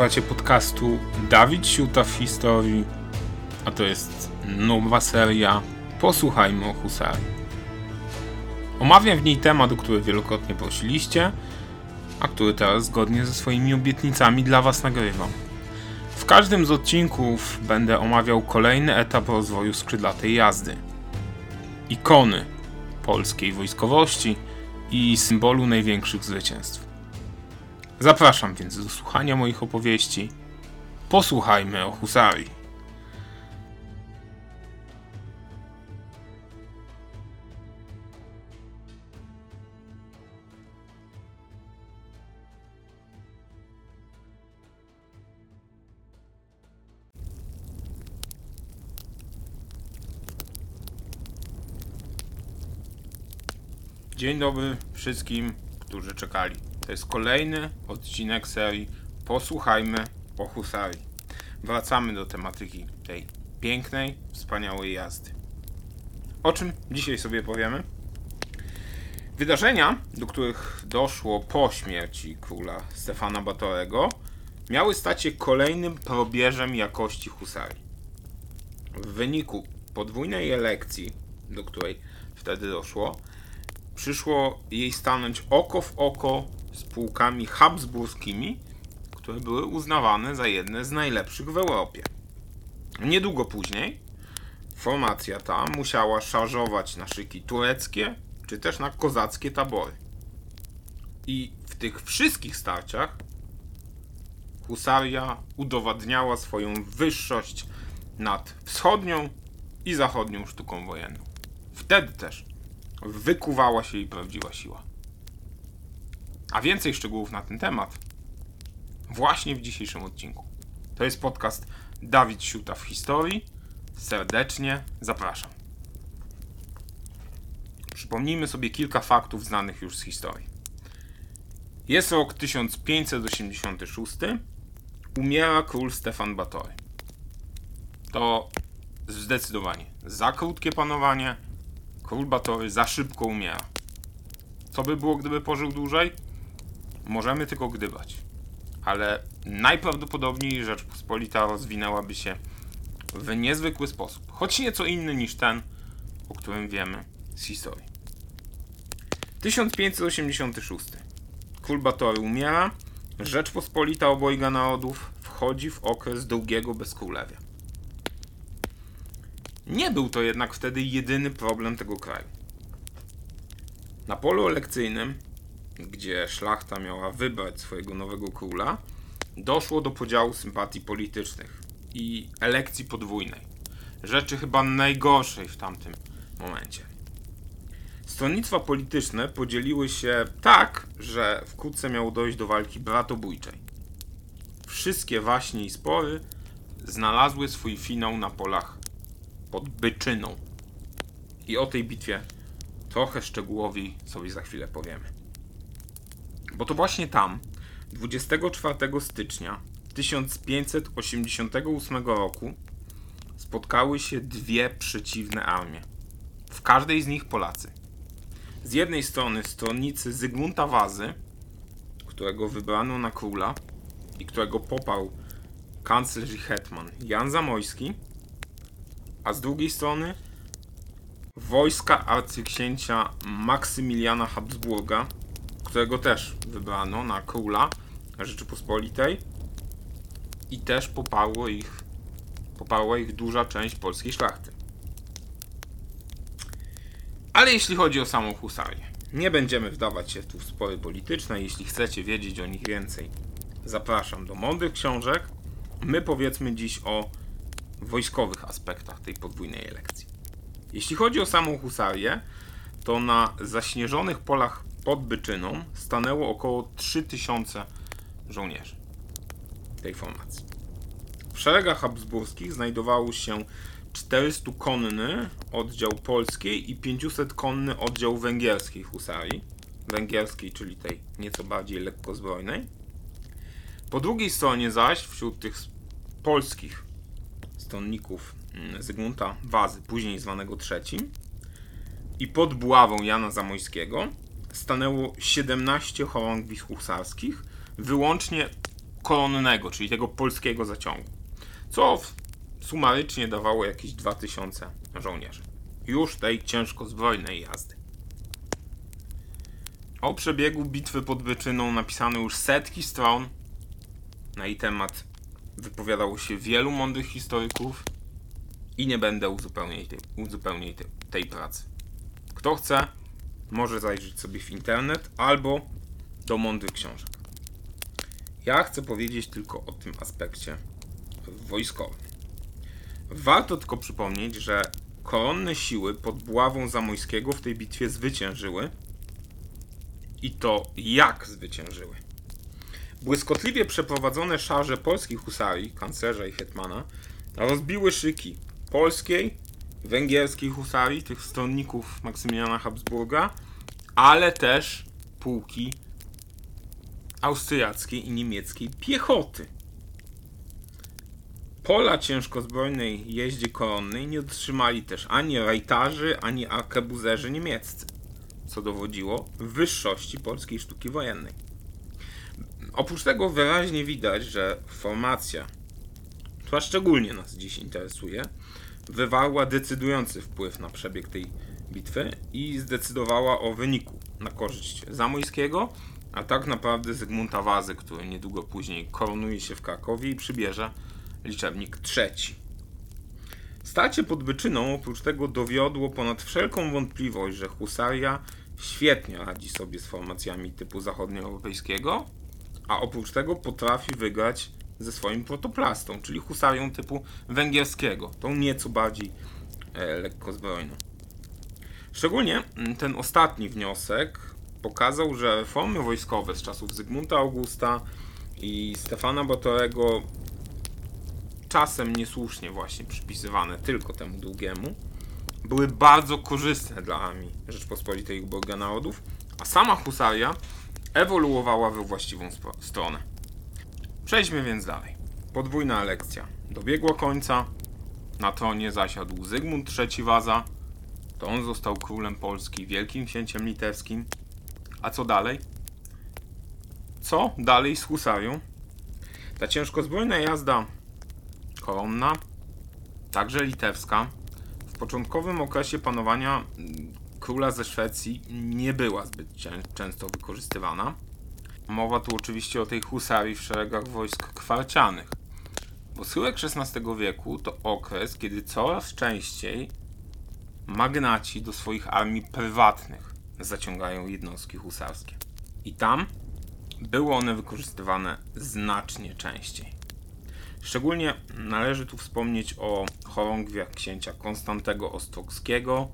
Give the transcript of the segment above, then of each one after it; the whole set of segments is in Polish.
Słuchacie podcastu Dawid Siuta w historii, a to jest nowa seria Posłuchajmy o Husarii. Omawiam w niej temat, o który wielokrotnie prosiliście, a który teraz zgodnie ze swoimi obietnicami dla Was nagrywam. W każdym z odcinków będę omawiał kolejny etap rozwoju skrzydlatej jazdy. Ikony polskiej wojskowości i symbolu największych zwycięstw. Zapraszam więc do słuchania moich opowieści. Posłuchajmy o husarii. Dzień dobry wszystkim, którzy czekali. To jest kolejny odcinek serii Posłuchajmy o Husarii. Wracamy do tematyki tej pięknej, wspaniałej jazdy. O czym dzisiaj sobie powiemy? Wydarzenia, do których doszło po śmierci króla Stefana Batorego, miały stać się kolejnym probierzem jakości husarii. W wyniku podwójnej elekcji, do której wtedy doszło, przyszło jej stanąć oko w oko z pułkami habsburskimi, które były uznawane za jedne z najlepszych w Europie. Niedługo później formacja ta musiała szarżować na szyki tureckie czy też na kozackie tabory. I w tych wszystkich starciach husaria udowadniała swoją wyższość nad wschodnią i zachodnią sztuką wojenną. Wtedy też wykuwała się jej prawdziwa siła. A więcej szczegółów na ten temat właśnie w dzisiejszym odcinku. To jest podcast Dawid Siuta w historii. Serdecznie zapraszam. Przypomnijmy sobie kilka faktów znanych już z historii. Jest rok 1586. Umiera król Stefan Batory. To zdecydowanie za krótkie panowanie. Król Batory za szybko umiera. Co by było, gdyby pożył dłużej? Możemy tylko gdybać. Ale najprawdopodobniej Rzeczpospolita rozwinęłaby się w niezwykły sposób, choć nieco inny niż ten, o którym wiemy z historii. 1586. Król Batory umiera, Rzeczpospolita obojga narodów wchodzi w okres długiego bezkrólewia. Nie był to jednak wtedy jedyny problem tego kraju. Na polu elekcyjnym gdzie szlachta miała wybrać swojego nowego króla, doszło do podziału sympatii politycznych i elekcji podwójnej. Rzeczy chyba najgorszej w tamtym momencie. Stronnictwa polityczne podzieliły się tak, że wkrótce miało dojść do walki bratobójczej. Wszystkie waśnie i spory znalazły swój finał na polach pod Byczyną. I o tej bitwie trochę szczegółowiej sobie za chwilę powiemy. Bo to właśnie tam, 24 stycznia 1588 roku, spotkały się dwie przeciwne armie. W każdej z nich Polacy. Z jednej strony stronnicy Zygmunta Wazy, którego wybrano na króla i którego poparł kanclerz i hetman Jan Zamojski, a z drugiej strony wojska arcyksięcia Maksymiliana Habsburga, którego też wybrano na króla Rzeczypospolitej i też poparło ich, poparła ich duża część polskiej szlachty. Ale jeśli chodzi o samą husarię, nie będziemy wdawać się tu w spory polityczne. Jeśli chcecie wiedzieć o nich więcej, zapraszam do mądrych książek. My powiedzmy dziś o wojskowych aspektach tej podwójnej elekcji. Jeśli chodzi o samą husarię, to na zaśnieżonych polach pod Byczyną stanęło około 3000 żołnierzy tej formacji. W szeregach habsburskich znajdowało się 400 konny oddział polskiej i 500 konny oddział węgierskiej husarii. Węgierskiej, czyli tej nieco bardziej lekkozbrojnej. Po drugiej stronie zaś, wśród tych polskich stronników mm, Zygmunta Wazy, później zwanego trzecim, i pod buławą Jana Zamojskiego stanęło 17 chorągwi husarskich, wyłącznie koronnego, czyli tego polskiego zaciągu. Co sumarycznie dawało jakieś 2000 żołnierzy. Już tej ciężko zbrojnej jazdy. O przebiegu bitwy pod Byczyną napisano już setki stron. Na jej temat wypowiadało się wielu mądrych historyków i nie będę uzupełniać uzupełniać tej, tej pracy. Kto chce, może zajrzeć sobie w internet albo do mądrych książek. Ja chcę powiedzieć tylko o tym aspekcie wojskowym. Warto tylko przypomnieć, że koronne siły pod Buławą Zamojskiego w tej bitwie zwyciężyły i to jak zwyciężyły. Błyskotliwie przeprowadzone szarże polskich husarii, kancerza i hetmana, rozbiły szyki polskiej, węgierskiej husarii, tych stronników Maksymiliana Habsburga, ale też pułki austriackiej i niemieckiej piechoty. Pola ciężkozbrojnej jeździe koronnej nie otrzymali też ani rajtarzy, ani arkebuzerzy niemieccy, co dowodziło wyższości polskiej sztuki wojennej. Oprócz tego wyraźnie widać, że formacja, która szczególnie nas dziś interesuje, wywarła decydujący wpływ na przebieg tej bitwy i zdecydowała o wyniku na korzyść Zamojskiego, a tak naprawdę Zygmunta Wazy, który niedługo później koronuje się w Krakowie i przybierze liczebnik trzeci. Starcie pod Byczyną oprócz tego dowiodło ponad wszelką wątpliwość, że husaria świetnie radzi sobie z formacjami typu zachodnioeuropejskiego, a oprócz tego potrafi wygrać ze swoim protoplastą, czyli husarią typu węgierskiego, tą nieco bardziej e, lekkozbrojną. Szczególnie mm, ten ostatni wniosek pokazał, że reformy wojskowe z czasów Zygmunta Augusta i Stefana Batorego, czasem niesłusznie właśnie przypisywane tylko temu drugiemu, były bardzo korzystne dla armii Rzeczpospolitej i narodów, a sama husaria ewoluowała we właściwą stronę. Przejdźmy więc dalej. Podwójna lekcja dobiegła końca. Na tronie zasiadł Zygmunt III Waza. To on został królem Polski, wielkim księciem litewskim. A co dalej? Co dalej z husarią? Ta ciężkozbrojna jazda koronna, także litewska, w początkowym okresie panowania mm, króla ze Szwecji nie była zbyt często wykorzystywana. Mowa tu oczywiście o tej husarii w szeregach wojsk kwarcianych. Bo schyłek XVI wieku to okres, kiedy coraz częściej magnaci do swoich armii prywatnych zaciągają jednostki husarskie. I tam były one wykorzystywane znacznie częściej. Szczególnie należy tu wspomnieć o chorągwiach księcia Konstantego Ostrogskiego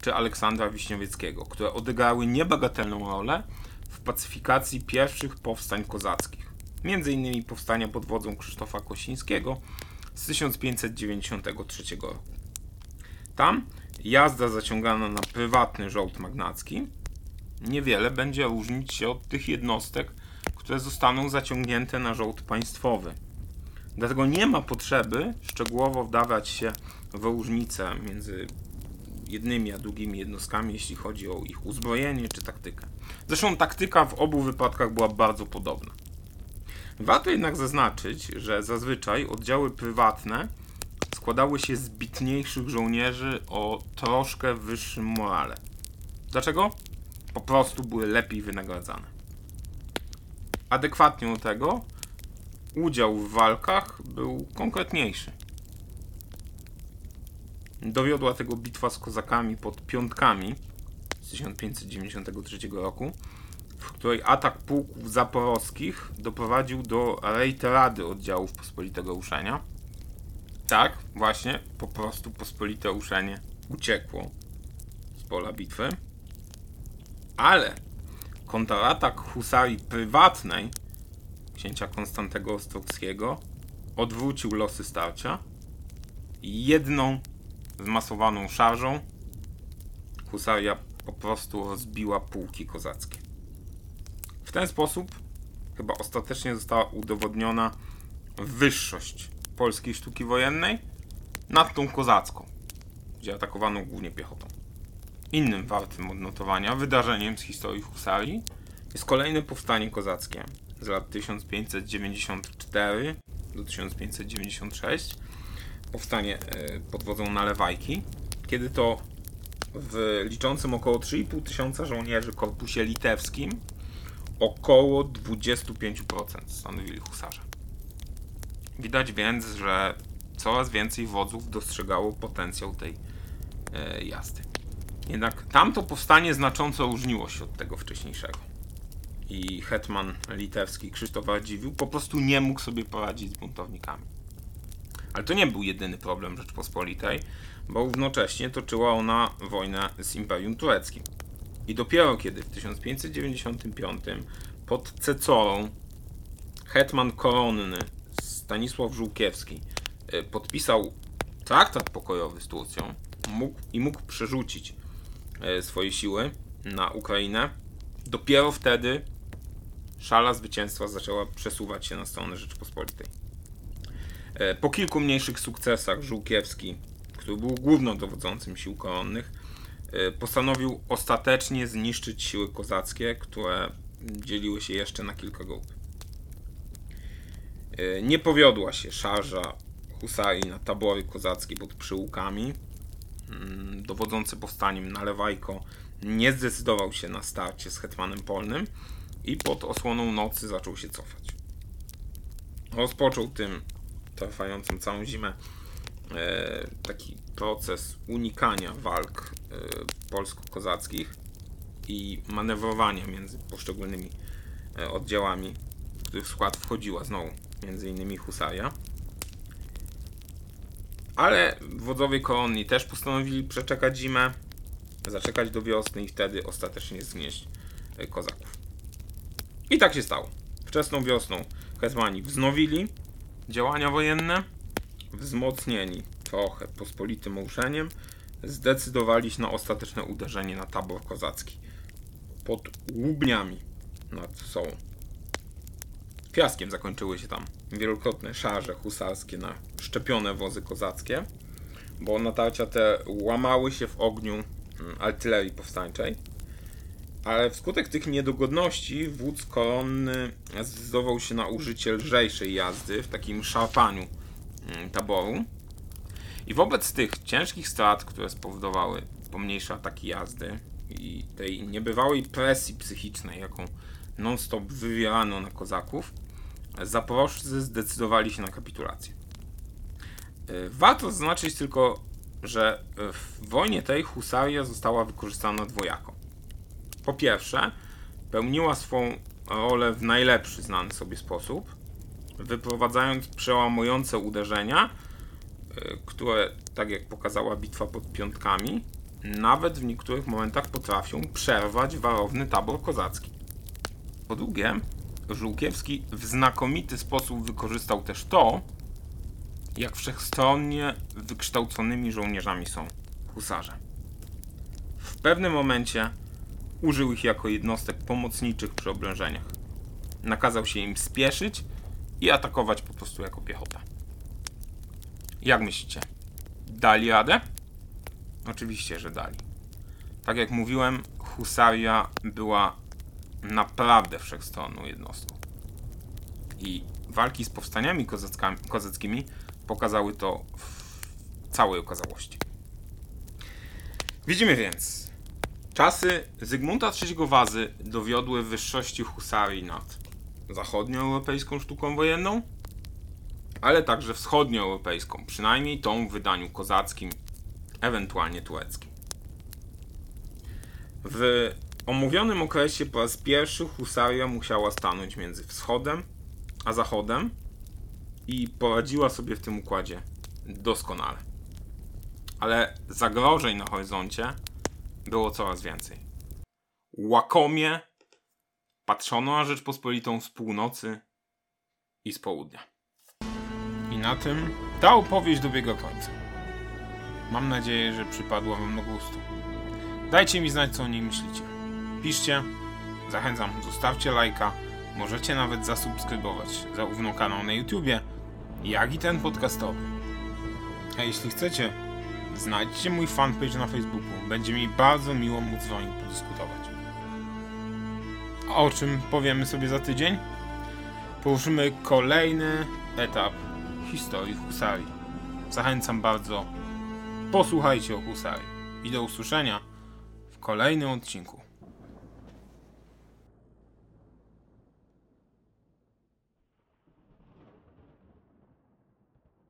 czy Aleksandra Wiśniowieckiego, które odegrały niebagatelną rolę w pacyfikacji pierwszych powstań kozackich, innymi powstania pod wodzą Krzysztofa Kosińskiego z 1593 roku. Tam jazda zaciągana na prywatny żołd magnacki niewiele będzie różnić się od tych jednostek, które zostaną zaciągnięte na żołd państwowy. Dlatego nie ma potrzeby szczegółowo wdawać się w różnice między jednymi a drugimi jednostkami, jeśli chodzi o ich uzbrojenie czy taktykę. Zresztą taktyka w obu wypadkach była bardzo podobna. Warto jednak zaznaczyć, że zazwyczaj oddziały prywatne składały się z bitniejszych żołnierzy o troszkę wyższym morale. Dlaczego? Po prostu były lepiej wynagradzane. Adekwatnie do tego udział w walkach był konkretniejszy. Dowiodła tego bitwa z kozakami pod Piątkami z 1593 roku, w której atak pułków zaporowskich doprowadził do rejterady oddziałów pospolitego ruszenia. Tak, właśnie, po prostu pospolite ruszenie uciekło z pola bitwy. Ale kontratak husarii prywatnej księcia Konstantego Ostrogskiego odwrócił losy starcia jedną zmasowaną szarżą husaria po prostu rozbiła pułki kozackie. W ten sposób chyba ostatecznie została udowodniona wyższość polskiej sztuki wojennej nad tą kozacką, gdzie atakowano głównie piechotą. Innym wartym odnotowania wydarzeniem z historii husarii jest kolejne powstanie kozackie z lat 1594 do 1596, powstanie e, pod wodzą Nalewajki, kiedy to w liczącym około 3,5 tysiąca żołnierzy korpusie litewskim około 25% stanowili husarze. Widać więc, że coraz więcej wodzów dostrzegało potencjał tej e, jazdy. Jednak tamto powstanie znacząco różniło się od tego wcześniejszego. I hetman litewski Krzysztof Radziwiłł po prostu nie mógł sobie poradzić z buntownikami. Ale to nie był jedyny problem Rzeczpospolitej, bo równocześnie toczyła ona wojnę z Imperium Tureckim. I dopiero kiedy w 1595 pod Cecorą hetman koronny Stanisław Żółkiewski e, podpisał traktat pokojowy z Turcją mógł, i mógł przerzucić e, swoje siły na Ukrainę, dopiero wtedy szala zwycięstwa zaczęła przesuwać się na stronę Rzeczpospolitej. E, po kilku mniejszych sukcesach Żółkiewski, który był głównodowodzącym sił koronnych, postanowił ostatecznie zniszczyć siły kozackie, które dzieliły się jeszcze na kilka grup. E, nie powiodła się szarża husarii na tabory kozackie pod przyłkami. Mm, dowodzący powstaniem Nalewajko nie zdecydował się na starcie z hetmanem polnym i pod osłoną nocy zaczął się cofać. Rozpoczął tym trwającym całą zimę e, taki proces unikania walk e, polsko-kozackich i manewrowania między poszczególnymi oddziałami, w których skład wchodziła znowu między innymi husaria. Ale wodzowie kolonii też postanowili przeczekać zimę, zaczekać do wiosny i wtedy ostatecznie znieść e, kozaków. I tak się stało. Wczesną wiosną hetmani wznowili działania wojenne, wzmocnieni trochę pospolitym ruszeniem, zdecydowali się na ostateczne uderzenie na tabor kozacki pod Łubniami nad Sołą. Fiaskiem zakończyły się tam wielokrotne szarże husarskie na szczepione wozy kozackie, bo natarcia te łamały się w ogniu mm, artylerii powstańczej. Ale wskutek tych niedogodności wódz koronny zdecydował się na użycie lżejszej jazdy w takim szarpaniu mm, taboru. I wobec tych ciężkich strat, które spowodowały pomniejsze ataki jazdy i tej niebywałej presji psychicznej, jaką non-stop wywierano na kozaków, Zaporożcy zdecydowali się na kapitulację. E, warto zaznaczyć tylko, że w wojnie tej husaria została wykorzystana dwojako. Po pierwsze, pełniła swą rolę w najlepszy znany sobie sposób, wyprowadzając przełamujące uderzenia, e, które, tak jak pokazała bitwa pod piątkami, nawet w niektórych momentach potrafią przerwać warowny tabor kozacki. Po drugie, Żółkiewski w znakomity sposób wykorzystał też to, jak wszechstronnie wykształconymi żołnierzami są husarze. W pewnym momencie użył ich jako jednostek pomocniczych przy oblężeniach. Nakazał się im spieszyć i atakować po prostu jako piechota. Jak myślicie? Dali radę? Oczywiście, że dali. Tak jak mówiłem, husaria była naprawdę wszechstronną jednostką. I walki z powstaniami kozackimi pokazały to w całej okazałości. Widzimy więc, czasy Zygmunta III Wazy dowiodły wyższości husarii nad zachodnioeuropejską sztuką wojenną, ale także wschodnioeuropejską, przynajmniej tą w wydaniu kozackim, ewentualnie tureckim. W omówionym okresie po raz pierwszy husaria musiała stanąć między wschodem a zachodem i poradziła sobie w tym układzie doskonale. Ale zagrożeń na horyzoncie było coraz więcej. Łakomie patrzono na Rzeczpospolitą z północy i z południa. I na tym ta opowieść dobiega końca. Mam nadzieję, że przypadła Wam do gustu. Dajcie mi znać, co o niej myślicie piszcie. Zachęcam, zostawcie lajka. Możecie nawet zasubskrybować zarówno kanał na YouTubie, jak i ten podcastowy. A jeśli chcecie, znajdźcie mój fanpage na Facebooku. Będzie mi bardzo miło móc z wami podyskutować. A o czym powiemy sobie za tydzień? Poruszymy kolejny etap historii Husarii. Zachęcam bardzo. Posłuchajcie o Husarii i do usłyszenia w kolejnym odcinku.